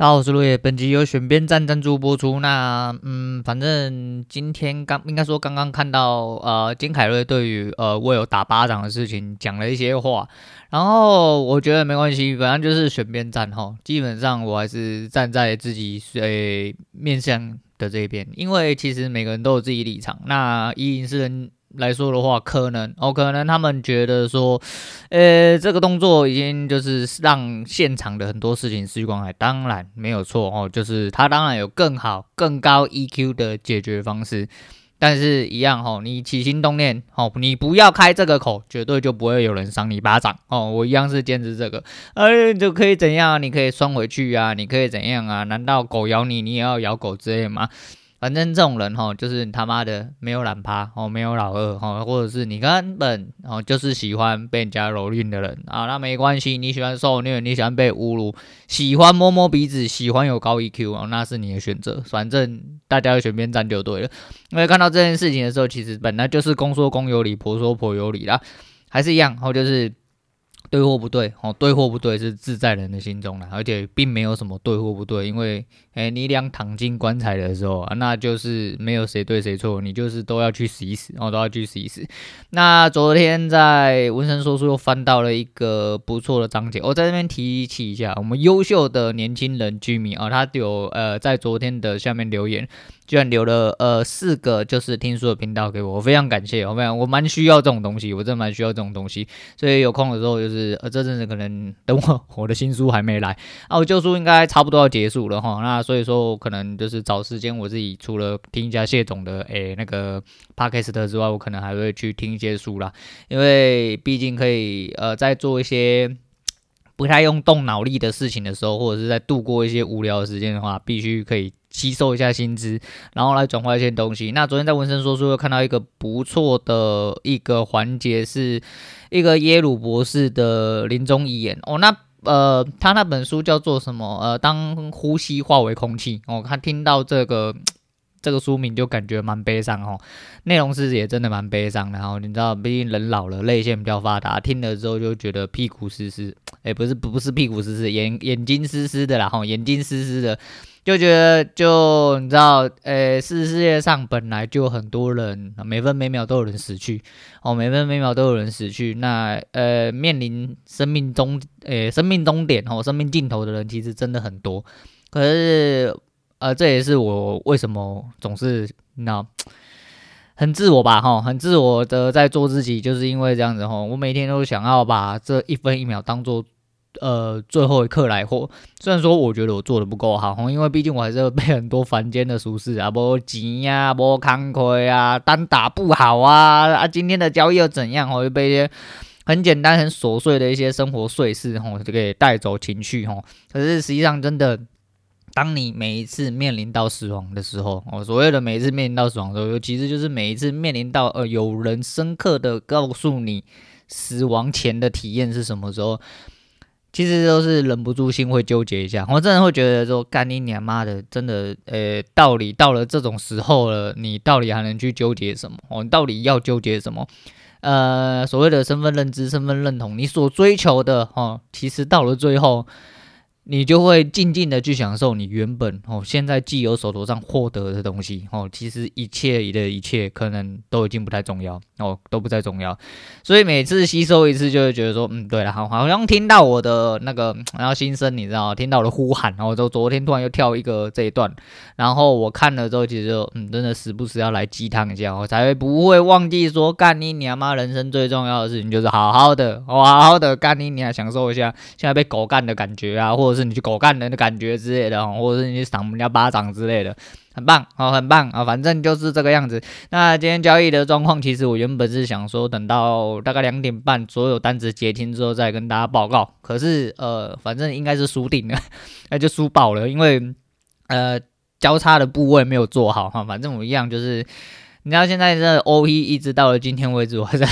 大家好，我是路野。本集由选边站赞助播出。那嗯，反正今天刚应该说刚刚看到呃金凯瑞对于呃我有打巴掌的事情讲了一些话，然后我觉得没关系，反正就是选边站哈。基本上我还是站在自己最面向的这一边，因为其实每个人都有自己立场。那一是人。来说的话，可能哦，可能他们觉得说，呃，这个动作已经就是让现场的很多事情失去光彩。当然没有错哦，就是他当然有更好、更高 EQ 的解决方式，但是一样哦，你起心动念哦，你不要开这个口，绝对就不会有人赏你巴掌哦。我一样是坚持这个，呃，就可以怎样？你可以拴回去啊，你可以怎样啊？难道狗咬你，你也要咬狗之类吗？反正这种人哈，就是他妈的没有懒趴哦，没有老二哈，或者是你根本哦就是喜欢被人家蹂躏的人啊，那没关系，你喜欢受虐，你喜欢被侮辱，喜欢摸摸鼻子，喜欢有高 EQ 哦，那是你的选择，反正大家要选边站就对了。因为看到这件事情的时候，其实本来就是公说公有理，婆说婆有理啦，还是一样，哦就是。对或不对，哦，对或不对是自在人的心中了，而且并没有什么对或不对，因为，诶，你俩躺进棺材的时候啊，那就是没有谁对谁错，你就是都要去死一死，哦，都要去死一死。那昨天在文生说书又翻到了一个不错的章节，我在这边提起一下，我们优秀的年轻人居民啊，他有呃在昨天的下面留言。居然留了呃四个就是听书的频道给我，我非常感谢，我非常我蛮需要这种东西，我真的蛮需要这种东西，所以有空的时候就是呃这阵子可能等我我的新书还没来啊，我旧书应该差不多要结束了哈，那所以说我可能就是找时间我自己除了听一下谢总的诶、那个 p o d c s t 之外，我可能还会去听一些书啦，因为毕竟可以呃在做一些不太用动脑力的事情的时候，或者是在度过一些无聊的时间的话，必须可以。吸收一下薪资，然后来转化一些东西。那昨天在文生说书又看到一个不错的一个环节，是一个耶鲁博士的临终遗言哦。那呃，他那本书叫做什么？呃，当呼吸化为空气。哦，他听到这个 这个书名就感觉蛮悲伤哦。内容是也真的蛮悲伤的。然后你知道，毕竟人老了，泪腺比较发达，听了之后就觉得屁股湿湿。哎，不是，不是屁股湿湿，眼眼睛湿湿的啦。哈，眼睛湿湿的。就觉得，就你知道，诶、欸，是世界上本来就很多人，每分每秒都有人死去，哦，每分每秒都有人死去。那呃，面临生命终，诶、生命终点哦，生命尽头的人其实真的很多。可是，呃，这也是我为什么总是那很自我吧，哈，很自我的在做自己，就是因为这样子，哈，我每天都想要把这一分一秒当做。呃，最后一刻来活。虽然说我觉得我做的不够好，因为毕竟我还是被很多凡间的俗事啊，无钱呀，无慷慨啊，单打不好啊，啊，今天的交易又怎样？哦，就被一些很简单、很琐碎的一些生活碎事，吼，就给带走情绪，吼。可是实际上，真的，当你每一次面临到死亡的时候，哦，所谓的每一次面临到死亡的时候，其实就是每一次面临到呃，有人深刻的告诉你死亡前的体验是什么时候。其实都是忍不住心会纠结一下，我真的会觉得说，干你娘妈的，真的，呃，道理到了这种时候了，你到底还能去纠结什么？哦，你到底要纠结什么？呃，所谓的身份认知、身份认同，你所追求的，哦，其实到了最后。你就会静静的去享受你原本哦，现在既有手头上获得的东西哦，其实一切的一切可能都已经不太重要哦，都不再重要。所以每次吸收一次，就会觉得说，嗯，对了，好，好像听到我的那个，然后心声，你知道，听到我的呼喊，然后就昨天突然又跳一个这一段，然后我看了之后，其实就嗯，真的时不时要来鸡汤一下，我才会不会忘记说，干你娘妈，人生最重要的事情就是好好的，好好的干你娘，享受一下现在被狗干的感觉啊，或者是。你去狗干人的感觉之类的，或者是你去赏人家巴掌之类的，很棒哦，很棒啊，反正就是这个样子。那今天交易的状况，其实我原本是想说，等到大概两点半，所有单子结清之后再跟大家报告。可是呃，反正应该是输定了，那就输爆了，因为呃交叉的部位没有做好哈。反正我一样就是，你知道现在这 O E 一直到了今天为止，我还在。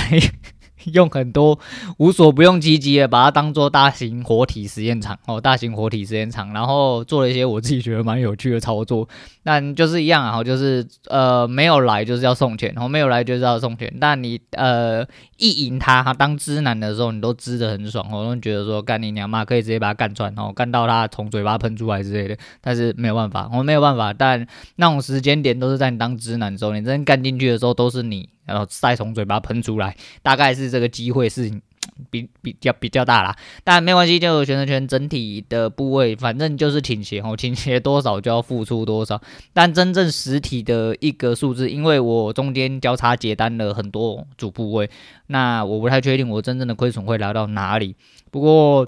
用很多无所不用其极的把它当做大型活体实验场哦，大型活体实验场，然后做了一些我自己觉得蛮有趣的操作，但就是一样啊，就是呃没有来就是要送钱，然后没有来就是要送钱，但你呃一赢他，当汁男的时候，你都知得很爽，我都觉得说干你娘妈可以直接把他干穿哦，干到他从嘴巴喷出来之类的，但是没有办法，我没有办法，但那种时间点都是在你当汁男的时候，你真干进去的时候都是你。然后再从嘴巴喷出来，大概是这个机会是 比比较比较大啦，但没关系，就选择权整体的部位，反正就是倾斜哦，倾斜多少就要付出多少。但真正实体的一个数字，因为我中间交叉结单了很多组部位，那我不太确定我真正的亏损会来到哪里。不过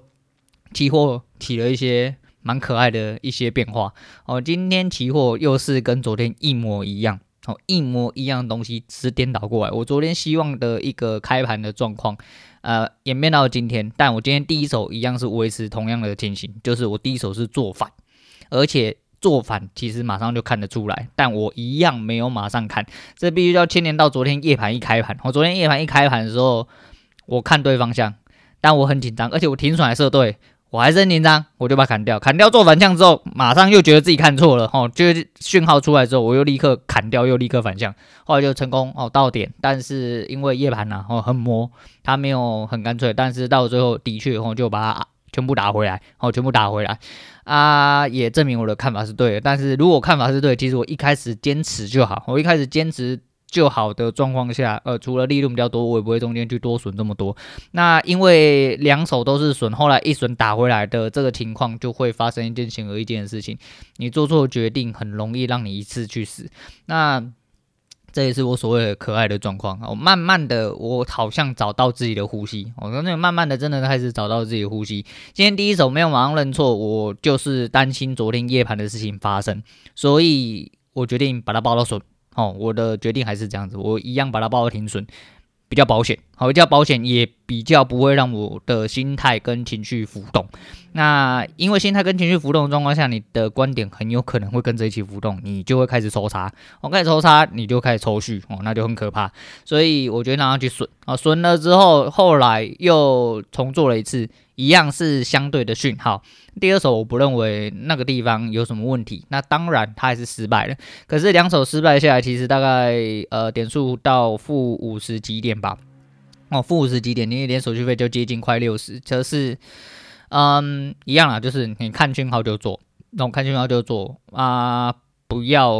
期货起了一些蛮可爱的一些变化哦，今天期货又是跟昨天一模一样。哦，一模一样东西只是颠倒过来。我昨天希望的一个开盘的状况，呃，演变到今天，但我今天第一手一样是维持同样的情形，就是我第一手是做反，而且做反其实马上就看得出来，但我一样没有马上看，这必须要牵连到昨天夜盘一开盘。我昨天夜盘一开盘的时候，我看对方向，但我很紧张，而且我停损还设对。我还是很紧张，我就把它砍掉，砍掉做反向之后，马上又觉得自己看错了，吼，就是讯号出来之后，我又立刻砍掉，又立刻反向，后来就成功哦到点，但是因为夜盘呐，哦很磨，它没有很干脆，但是到最后的确，哦就把它全部打回来，哦全部打回来，啊也证明我的看法是对的，但是如果看法是对，其实我一开始坚持就好，我一开始坚持。就好的状况下，呃，除了利润比较多，我也不会中间去多损这么多。那因为两手都是损，后来一损打回来的这个情况，就会发生一件显而易见的事情：你做错决定，很容易让你一次去死。那这也是我所谓的可爱的状况。我慢慢的，我好像找到自己的呼吸。我说那个慢慢的，真的开始找到自己的呼吸。今天第一手没有马上认错，我就是担心昨天夜盘的事情发生，所以我决定把它报到损。哦，我的决定还是这样子，我一样把它报个停损，比较保险。好，比较保险，也比较不会让我的心态跟情绪浮动。那因为心态跟情绪浮动的状况下，你的观点很有可能会跟着一起浮动，你就会开始抽差。我、开始抽差，你就开始抽续，哦，那就很可怕。所以我觉得让它去损啊，损、了之后，后来又重做了一次。一样是相对的讯号。第二手我不认为那个地方有什么问题，那当然它还是失败了。可是两手失败下来，其实大概呃点数到负五十几点吧。哦，负五十几点，你一点手续费就接近快六十，这是嗯一样啊，就是你看讯号就做，那我看讯号就做啊、不要。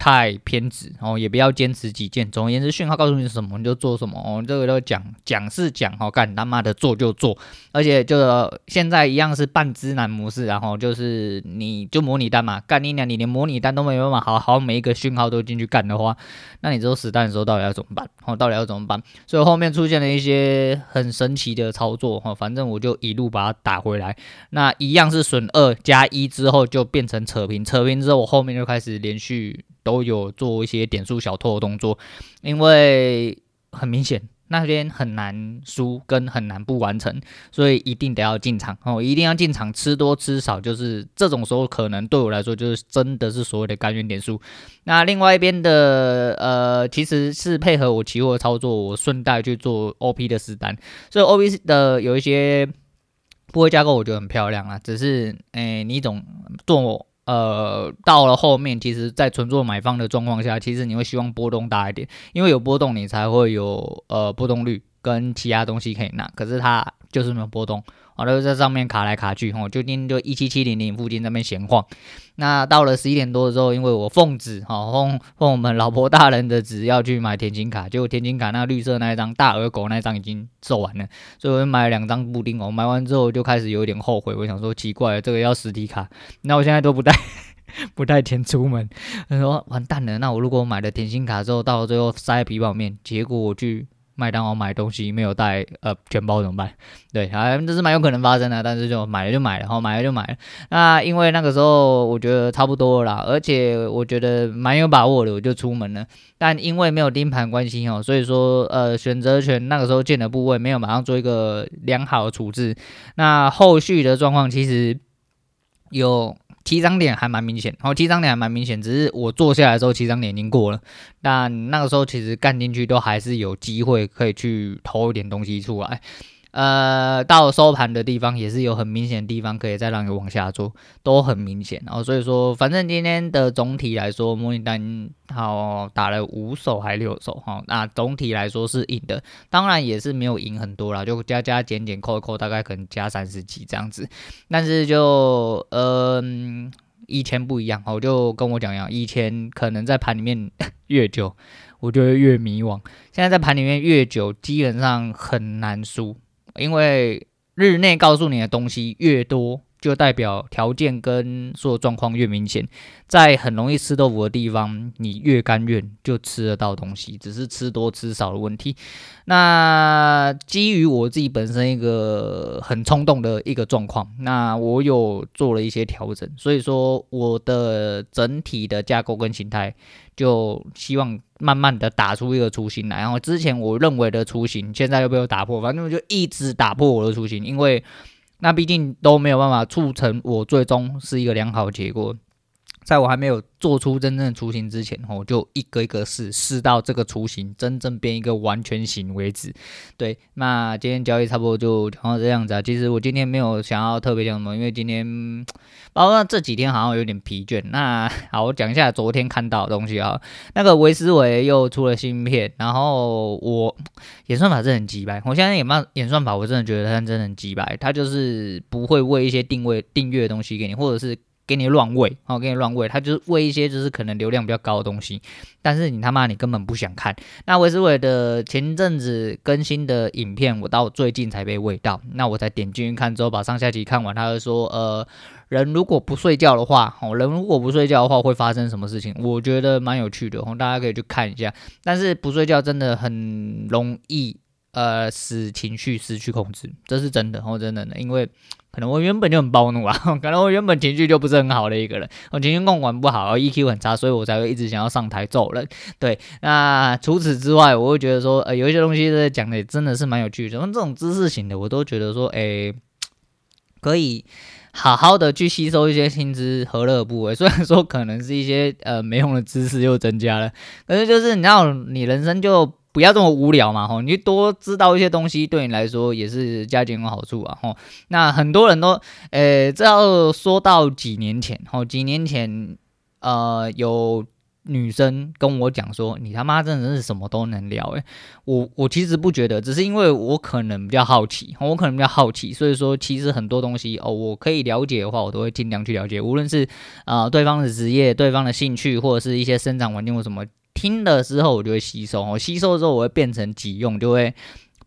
太偏执哦，也不要坚持己见。总而言之，讯号告诉你什么你就做什么哦。这个都讲讲是讲哦，干他妈的做就做。而且就现在一样是半知难模式，然后就是你就模拟单嘛，干你娘，你连模拟单都没有办法好好每一个讯号都进去干的话，那你之后实单的时候到底要怎么办？哦，到底要怎么办？所以后面出现了一些很神奇的操作哦，反正我就一路把它打回来。那一样是损二加一之后就变成扯平，扯平之后我后面就开始连续。都有做一些点数小偷的动作，因为很明显那边很难输跟很难不完成，所以一定得要进场哦，一定要进场吃多吃少，就是这种时候可能对我来说就是真的是所谓的甘愿点数。那另外一边的呃，其实是配合我期货操作，我顺带去做 OP 的实单，所以 OP 的有一些不会架构我觉得很漂亮啊，只是诶，你总做。呃，到了后面，其实，在纯做买方的状况下，其实你会希望波动大一点，因为有波动，你才会有呃波动率。跟其他东西可以拿。可是它就是没有波动，好了，在上面卡来卡去，吼，就今天就一七七零零附近那边闲晃。那到了十一点多的时候，因为我奉旨，哈，奉奉我们老婆大人的旨要去买甜心卡，结果甜心卡那绿色那一张大耳狗那一张已经售完了，所以我就买了两张布丁哦。买完之后就开始有点后悔，我想说奇怪，这个要实体卡，那我现在都不带 不带钱出门，他说完蛋了，那我如果买了甜心卡之后，到了最后塞皮包面，结果我去。麦当劳买东西没有带呃全包怎么办？对，啊，这是蛮有可能发生的，但是就买了就买了，好买了就买了。那因为那个时候我觉得差不多了，而且我觉得蛮有把握的，我就出门了。但因为没有盯盘关系哦，所以说呃选择权那个时候建的部位没有马上做一个良好的处置。那后续的状况其实有。起涨点还蛮明显，然后，起涨点还蛮明显，只是我坐下来的时候起涨点已经过了，但那个时候其实干进去都还是有机会可以去偷一点东西出来。呃，到收盘的地方也是有很明显的地方可以再让你往下做，都很明显。然后所以说，反正今天的总体来说，模拟单好打了五手还六手哈，那总体来说是赢的，当然也是没有赢很多啦，就加加减减扣一扣，大概可能加三十几这样子。但是就嗯、呃，以前不一样，我就跟我讲一样，以前可能在盘里面越久，我就会越迷惘。现在在盘里面越久，基本上很难输。因为日内告诉你的东西越多，就代表条件跟所有状况越明显。在很容易吃豆腐的地方，你越甘愿就吃得到东西，只是吃多吃少的问题。那基于我自己本身一个很冲动的一个状况，那我有做了一些调整，所以说我的整体的架构跟形态。就希望慢慢的打出一个雏形来，然后之前我认为的雏形，现在又被我打破，反正我就一直打破我的雏形，因为那毕竟都没有办法促成我最终是一个良好结果。在我还没有做出真正的雏形之前，我就一个一个试，试到这个雏形真正变一个完全形为止。对，那今天交易差不多就讲到这样子啊。其实我今天没有想要特别讲什么，因为今天包括这几天好像有点疲倦。那好，我讲一下昨天看到的东西啊。那个维思维又出了新片，然后我演算法是很鸡掰。我现在演嘛演算法，我真的觉得它真的很鸡掰。它就是不会喂一些定位订阅的东西给你，或者是。给你乱喂，好，给你乱喂，他就是喂一些就是可能流量比较高的东西，但是你他妈你根本不想看。那维思维的前阵子更新的影片，我到最近才被喂到，那我才点进去看之后，把上下集看完，他就说，呃，人如果不睡觉的话，哦，人如果不睡觉的话会发生什么事情？我觉得蛮有趣的，哦，大家可以去看一下。但是不睡觉真的很容易，呃，使情绪失去控制，这是真的，哦，真的的，因为。可能我原本就很暴怒啊，可能我原本情绪就不是很好的一个人，我情绪控管不好，EQ 很差，所以我才会一直想要上台揍人。对，那除此之外，我会觉得说，呃，有一些东西在讲的真的是蛮有趣的，像这种知识型的，我都觉得说，诶，可以好好的去吸收一些新知，何乐不为？虽然说可能是一些呃没用的知识又增加了，可是就是你知道，你人生就。不要这么无聊嘛，吼！你多知道一些东西，对你来说也是加减有好处啊，吼。那很多人都，诶、这要说到几年前，吼，几年前，呃，有女生跟我讲说，你他妈真的是什么都能聊，诶，我我其实不觉得，只是因为我可能比较好奇，我可能比较好奇，所以说其实很多东西哦，我可以了解的话，我都会尽量去了解，无论是啊、对方的职业、对方的兴趣，或者是一些生长环境或什么。听了之后，我就会吸收。我吸收之后，我会变成己用，就会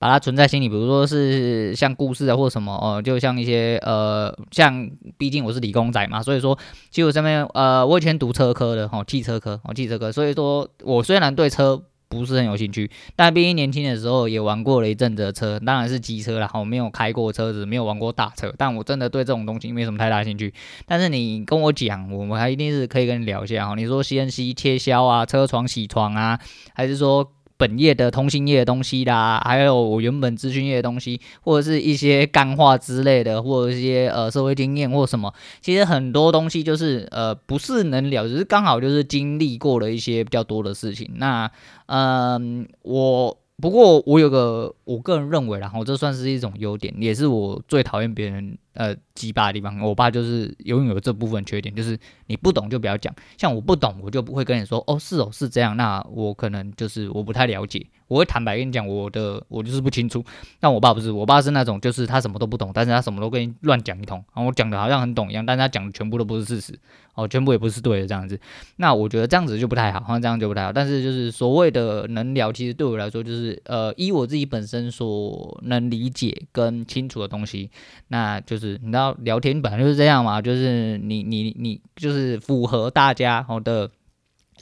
把它存在心里。比如说是像故事啊，或者什么哦，就像一些呃，像毕竟我是理工仔嘛，所以说，其实我身边呃，我以前读车科的哦，汽车科哦，汽车科。所以说我虽然对车。不是很有兴趣，但毕竟年轻的时候也玩过了一阵子的车，当然是机车啦。我没有开过车子，没有玩过大车，但我真的对这种东西没什么太大兴趣。但是你跟我讲，我们还一定是可以跟你聊一下哈。你说 CNC 切削啊，车床洗床啊，还是说？本业的通信业的东西啦，还有我原本资讯业的东西，或者是一些干话之类的，或者一些呃社会经验或什么，其实很多东西就是呃不是能聊，只是刚好就是经历过了一些比较多的事情。那嗯、我不过我有个我个人认为，然后这算是一种优点，也是我最讨厌别人。呃，鸡巴的地方，我爸就是永远有这部分缺点，就是你不懂就不要讲。像我不懂，我就不会跟你说，哦，是哦，是这样。那我可能就是我不太了解，我会坦白跟你讲，我的我就是不清楚。但我爸不是，我爸是那种就是他什么都不懂，但是他什么都跟你乱讲一通，然后我讲的好像很懂一样，但是他讲的全部都不是事实，哦，全部也不是对的这样子。那我觉得这样子就不太好，好像这样就不太好。但是就是所谓的能聊，其实对我来说就是呃，依我自己本身所能理解跟清楚的东西，那就。是，你知道聊天本来就是这样嘛，就是你你你就是符合大家好的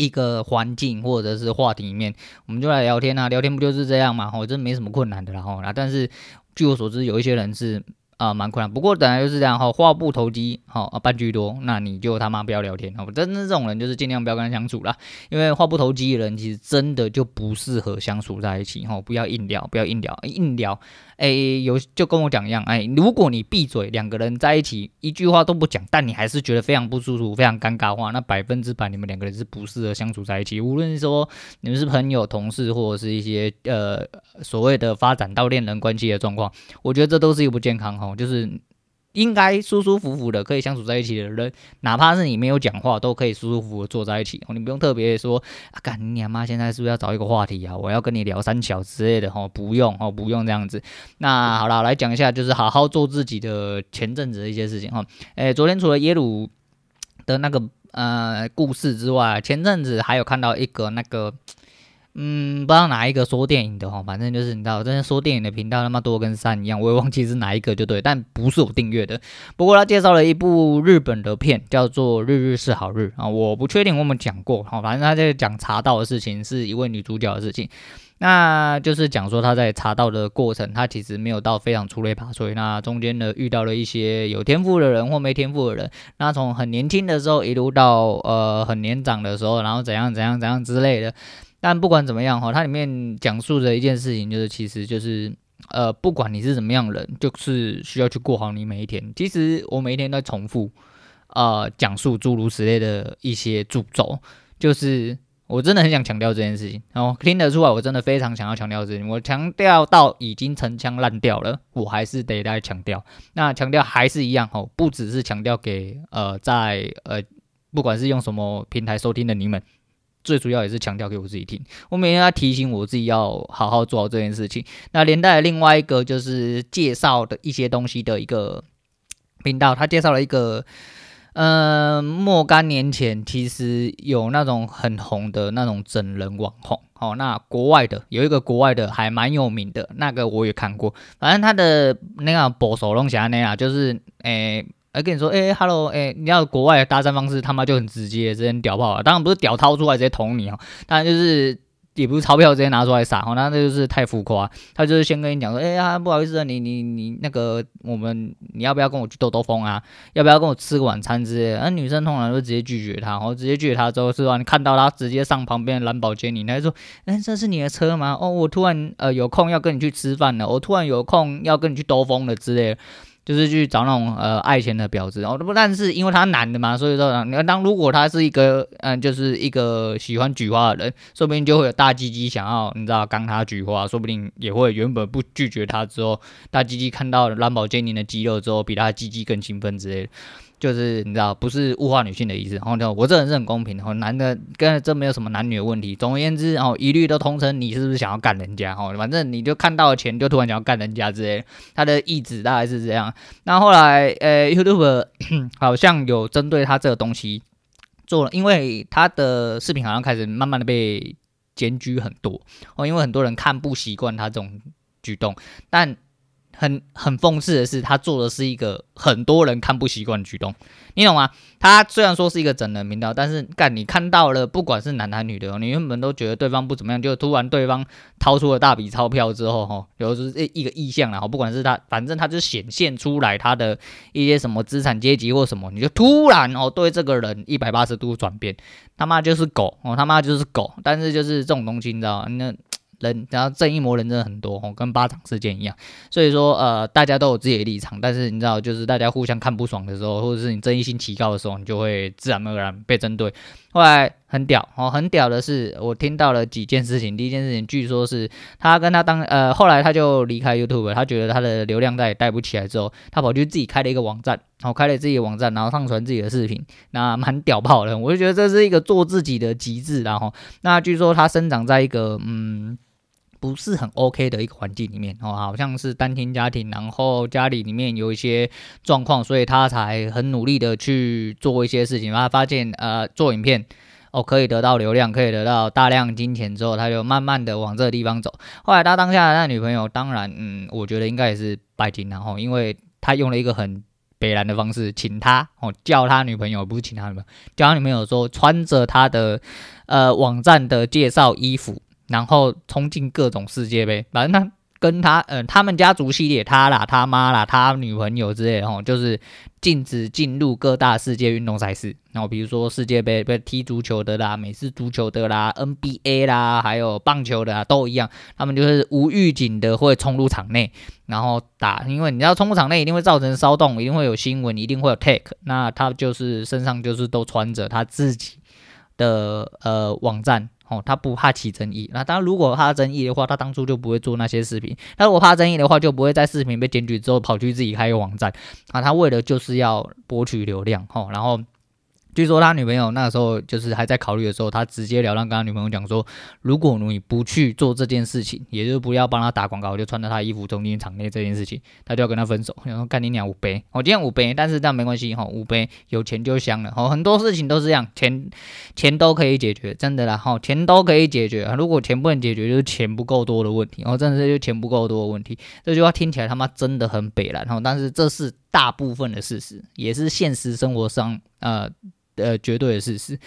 一个环境或者是话题里面，我们就来聊天啊，聊天不就是这样嘛，吼，这没什么困难的啦，吼，但是据我所知，有一些人是啊蛮困难。不过本来就是这样哈，话不投机，好啊半句多，那你就他妈不要聊天，好，真的这种人就是尽量不要跟他相处啦，因为话不投机的人其实真的就不适合相处在一起哈，不要硬聊，不要硬聊，硬聊。哎，有就跟我讲一样，哎，如果你闭嘴，两个人在一起一句话都不讲，但你还是觉得非常不舒服、非常尴尬的话，那百分之百你们两个人是不适合相处在一起。无论说你们是朋友、同事，或者是一些呃所谓的发展到恋人关系的状况，我觉得这都是一个不健康哈，就是。应该舒舒服服的可以相处在一起的人，哪怕是你没有讲话，都可以舒舒服服坐在一起哦。你不用特别说啊，干你妈！现在是不是要找一个话题啊？我要跟你聊三小之类的哈，不用哦，不用这样子。那好了，来讲一下，就是好好做自己的前阵子的一些事情哈。诶，昨天除了耶鲁的那个呃故事之外，前阵子还有看到一个那个。嗯，不知道哪一个说电影的哈，反正就是你知道，这些说电影的频道那么多跟山一样，我也忘记是哪一个就对，但不是我订阅的。不过他介绍了一部日本的片，叫做《日日是好日》啊，我不确定我们讲过哈，反正他在讲茶道的事情，是一位女主角的事情，那就是讲说她在茶道的过程，她其实没有到非常出类拔萃，那中间呢遇到了一些有天赋的人或没天赋的人，那从很年轻的时候一路到呃很年长的时候，然后怎样怎样怎样之类的。但不管怎么样哈，它里面讲述的一件事情就是，其实就是，呃，不管你是什么样的人，就是需要去过好你每一天。其实我每一天都在重复，呃，讲述诸如此类的一些诅咒，就是我真的很想强调这件事情。然后听得出来，我真的非常想要强调这件事情。我强调到已经陈腔滥调了，我还是得再强调。那强调还是一样哈，不只是强调给呃在呃不管是用什么平台收听的你们。最主要也是强调给我自己听，我每天要提醒我自己要好好做好这件事情。那连带另外一个就是介绍的一些东西的一个频道，他介绍了一个，嗯、呃，若干年前其实有那种很红的那种整人网红，哦，那国外的有一个国外的还蛮有名的，那个我也看过，反正他的那个保守龙侠那样，就是诶。来跟你说，哎、欸、，Hello，哎、你要国外的搭讪方式，他妈就很直接，直接屌爆了。当然不是屌掏出来直接捅你哦，当然就是也不是钞票直接拿出来撒哦，那那就是太浮夸。他就是先跟你讲说，哎、呀，不好意思，你你你那个我们你要不要跟我去兜兜风啊？要不要跟我吃个晚餐之类的？那女生通常都直接拒绝他，然后直接拒绝他之后是吧？你看到他直接上旁边的蓝宝坚尼，他就说，哎、这是你的车吗？哦，我突然呃有空要跟你去吃饭了，我突然有空要跟你去兜风了之类的。就是去找那种呃爱钱的婊子然后，不但是因为他男的嘛，所以说你要当如果他是一个嗯、就是一个喜欢菊花的人，说不定就会有大鸡鸡想要你知道刚他菊花，说不定也会原本不拒绝他之后，大鸡鸡看到蓝宝坚尼的肌肉之后，比他鸡鸡更兴奋之类的。就是你知道，不是物化女性的意思。然后就，我这人是很公平的。然后男的跟这没有什么男女的问题。总而言之，然后一律都通称你是不是想要干人家？哦，反正你就看到了钱就突然想要干人家之类。他的意志大概是这样。那后来，呃，YouTube 好像有针对他这个东西做了，因为他的视频好像开始慢慢的被检举很多哦，因为很多人看不习惯他这种举动，但。很很讽刺的是，他做的是一个很多人看不习惯的举动，你懂吗？他虽然说是一个整人频道，但是干你看到了，不管是男的女的，你原本都觉得对方不怎么样，就突然对方掏出了大笔钞票之后，哈，有时一个意向然后不管是他，反正他就显现出来他的一些什么资产阶级或什么，你就突然哦对这个人一百八十度转变，他妈就是狗哦，他妈就是狗，但是就是这种东西，你知道那。人，然后正义魔人真的很多哦，跟巴掌事件一样。所以说，呃，大家都有自己的立场，但是你知道，就是大家互相看不爽的时候，或者是你争议性提高的时候，你就会自然而然被针对。后来很屌哦，很屌的是，我听到了几件事情。第一件事情，据说是他跟他当呃，后来他就离开 YouTube，他觉得他的流量再也带不起来之后，他跑去自己开了一个网站，然后开了自己的网站，然后上传自己的视频，那蛮屌爆的。我就觉得这是一个做自己的极致，然后那据说他生长在一个嗯。不是很 OK 的一个环境里面哦，好像是单亲家庭，然后家里里面有一些状况，所以他才很努力的去做一些事情。他发现呃做影片哦可以得到流量，可以得到大量金钱之后，他就慢慢的往这个地方走。后来他当下的那女朋友，当然嗯，我觉得应该也是拜金，然后因为他用了一个很北烂的方式，请他哦叫他女朋友，不是请他女朋友，叫他女朋友说穿着他的呃网站的介绍衣服。然后冲进各种世界杯，反正他跟他，呃，他们家族系列，他啦，他妈啦，他女朋友之类的，吼，就是禁止进入各大世界运动赛事。然后比如说世界杯，被踢足球的啦，美式足球的啦，NBA 啦，还有棒球的啦，都一样。他们就是无预警的会冲入场内，然后打。因为你知道冲入场内一定会造成骚动，一定会有新闻，一定会有 take。那他就是身上就是都穿着他自己的呃网站哦，他不怕起争议。那当然如果怕争议的话，他当初就不会做那些视频。他如果怕争议的话，就不会在视频被检举之后跑去自己开一个网站。啊，他为了就是要博取流量哦，然后。据说他女朋友那个时候就是还在考虑的时候，他直截了当跟他女朋友讲说，如果你不去做这件事情，也就是不要帮他打广告，就穿着他衣服走进场内这件事情，他就要跟他分手。然后干你娘五杯，我今天五杯，但是这样没关系哈，五杯有钱就香了。哦，很多事情都是这样，钱钱都可以解决，真的啦。哈，钱都可以解决。如果钱不能解决，就是钱不够多的问题。哦，真的是就钱不够多的问题。这句话听起来他妈真的很北烂。哈，但是这是大部分的事实，也是现实生活上呃。呃，绝对的事实，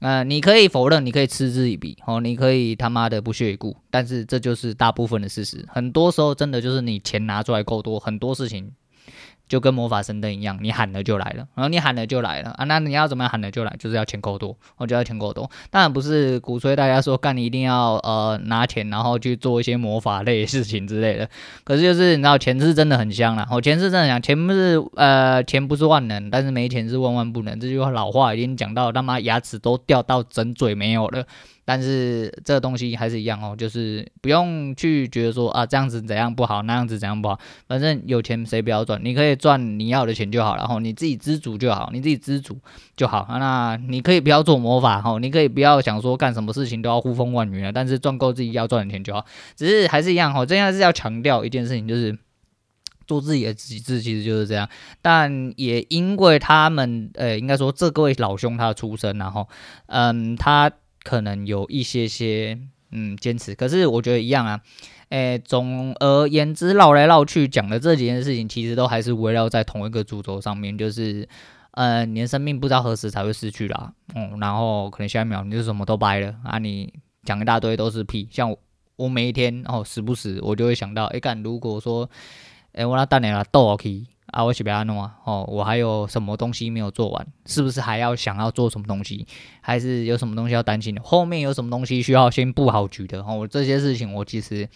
呃，你可以否认，你可以嗤之以鼻，哦，你可以他妈的不屑一顾，但是这就是大部分的事实，很多时候真的就是你钱拿出来够多，很多事情。就跟魔法神灯一样，你喊了就来了，然后你喊了就来了啊！那你要怎么样喊了就来？就是要钱够多，我就要钱够多。当然不是鼓吹大家说干你一定要呃拿钱，然后去做一些魔法类事情之类的。可是就是你知道钱是真的很香啦，我钱是真的香，钱不是呃钱不是万能，但是没钱是万万不能。这句话老话已经讲到他妈牙齿都掉到整嘴没有了。但是这东西还是一样哦，就是不用去觉得说啊这样子怎样不好，那样子怎样不好，反正有钱谁不要赚，你可以赚你要的钱就好，然后你自己知足就好，你自己知足就好。那你可以不要做魔法哈，你可以不要想说干什么事情都要呼风唤雨了，但是赚够自己要赚的钱就好。只是还是一样哈，这样是要强调一件事情，就是做自己的极致，其实就是这样。但也因为他们呃，应该说这各位老兄他出身，然后嗯他。可能有一些些嗯坚持，可是我觉得一样啊。诶，总而言之，绕来绕去讲的这几件事情，其实都还是围绕在同一个主轴上面，就是呃，你的生命不知道何时才会失去啦。嗯，然后可能下一秒你就什么都掰了啊，你讲一大堆都是屁。像我，每一天哦，时不时我就会想到，诶，干如果说，诶，我那当年啊倒去。啊，我是不要弄啊！哦，我还有什么东西没有做完？是不是还要想要做什么东西？还是有什么东西要担心的？后面有什么东西需要先布好局的？哦，我这些事情我其实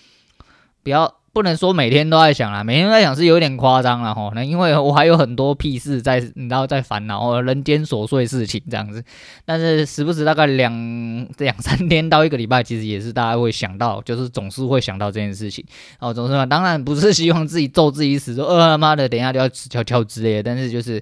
不要。不能说每天都在想啦，每天都在想是有点夸张了吼。那因为我还有很多屁事在，你知道在烦恼哦，人间琐碎事情这样子。但是时不时大概两两三天到一个礼拜，其实也是大家会想到，就是总是会想到这件事情哦。总是嘛，当然不是希望自己咒自己死，说呃妈的，等一下就要死翘翘之类的。但是就是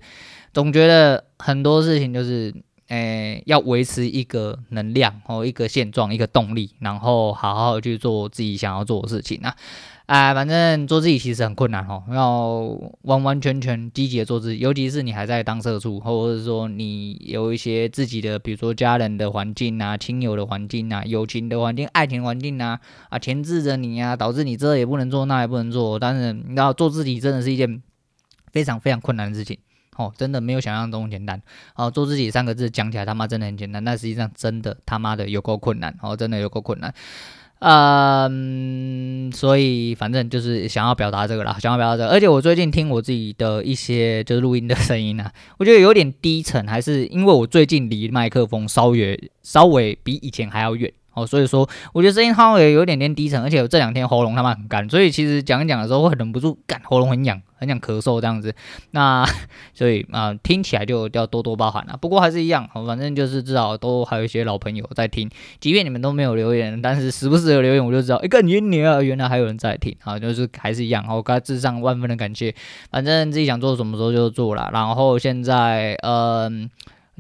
总觉得很多事情就是，诶、要维持一个能量哦，一个现状，一个动力，然后好好去做自己想要做的事情啊。哎，反正做自己其实很困难哦，要完完全全积极的做自己，尤其是你还在当社畜，或者是说你有一些自己的，比如说家人的环境啊、亲友的环境啊、友情的环境、爱情环境啊，啊，牵制着你啊，导致你这也不能做，那也不能做。但是你知道，做自己真的是一件非常非常困难的事情哦，真的没有想象中简单哦。做自己三个字讲起来他妈真的很简单，但实际上真的他妈的有够困难哦，真的有够困难。嗯，所以反正就是想要表达这个啦，想要表达这个。而且我最近听我自己的一些就是录音的声音啊，我觉得有点低沉，还是因为我最近离麦克风稍微稍微比以前还要远。哦，所以说我觉得声音好像也有点点低沉，而且我这两天喉咙他妈很干，所以其实讲一讲的时候会忍不住干，喉咙很痒，很想咳嗽这样子。那 所以啊、听起来就要多多包涵了。不过还是一样，反正就是至少都还有一些老朋友在听，即便你们都没有留言，但是时不时有留言，我就知道，一个你你啊，原来还有人在听啊，就是还是一样。我该致上万分的感谢。反正自己想做什么时候就做了。然后现在，嗯、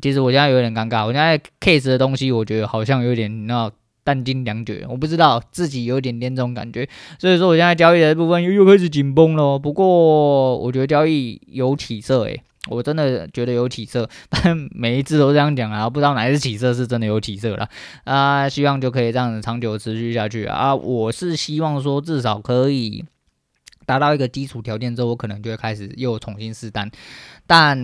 其实我现在有点尴尬，我现在 case 的东西，我觉得好像有点那。弹尽粮绝，我不知道自己有点点这种感觉，所以说我现在交易的部分又又开始紧绷了。不过我觉得交易有起色，诶，我真的觉得有起色，但每一次都这样讲啊，不知道哪一次起色是真的有起色了啊。希望就可以这样子长久持续下去啊。我是希望说至少可以达到一个基础条件之后，我可能就会开始又重新试单，但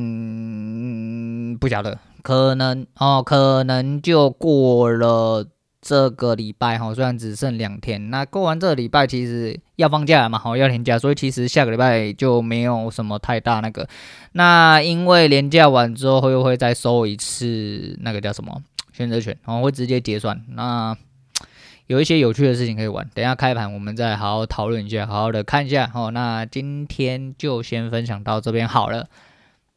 不晓得，可能哦，可能就过了。这个礼拜哈，虽然只剩两天，那过完这个礼拜其实要放假嘛，好要连假，所以其实下个礼拜就没有什么太大那个。那因为连假完之后会不会再收一次那个叫什么 选择权，然后会直接结算。那 有一些有趣的事情可以玩，等下开盘我们再好好讨论一下，好好的看一下。哦，那今天就先分享到这边好了。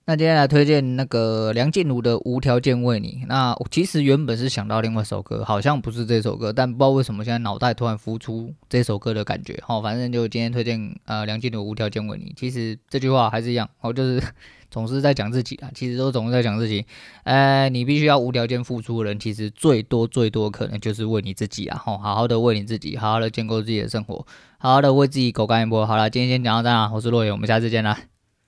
那接下来推荐那个梁静茹的《无条件为你》。那我其实原本是想到另外一首歌，好像不是这首歌，但不知道为什么现在脑袋突然浮出这首歌的感觉。好，反正就今天推荐呃梁静茹《无条件为你》。其实这句话还是一样，哦，就是总是在讲自己啊。其实都总是在讲自己。呃，你必须要无条件付出的人，其实最多最多可能就是为你自己啊。好，好好的为你自己，好好的建构自己的生活，好好的为自己狗干一波。好了，今天先讲到这样，我是洛野，我们下次见啦。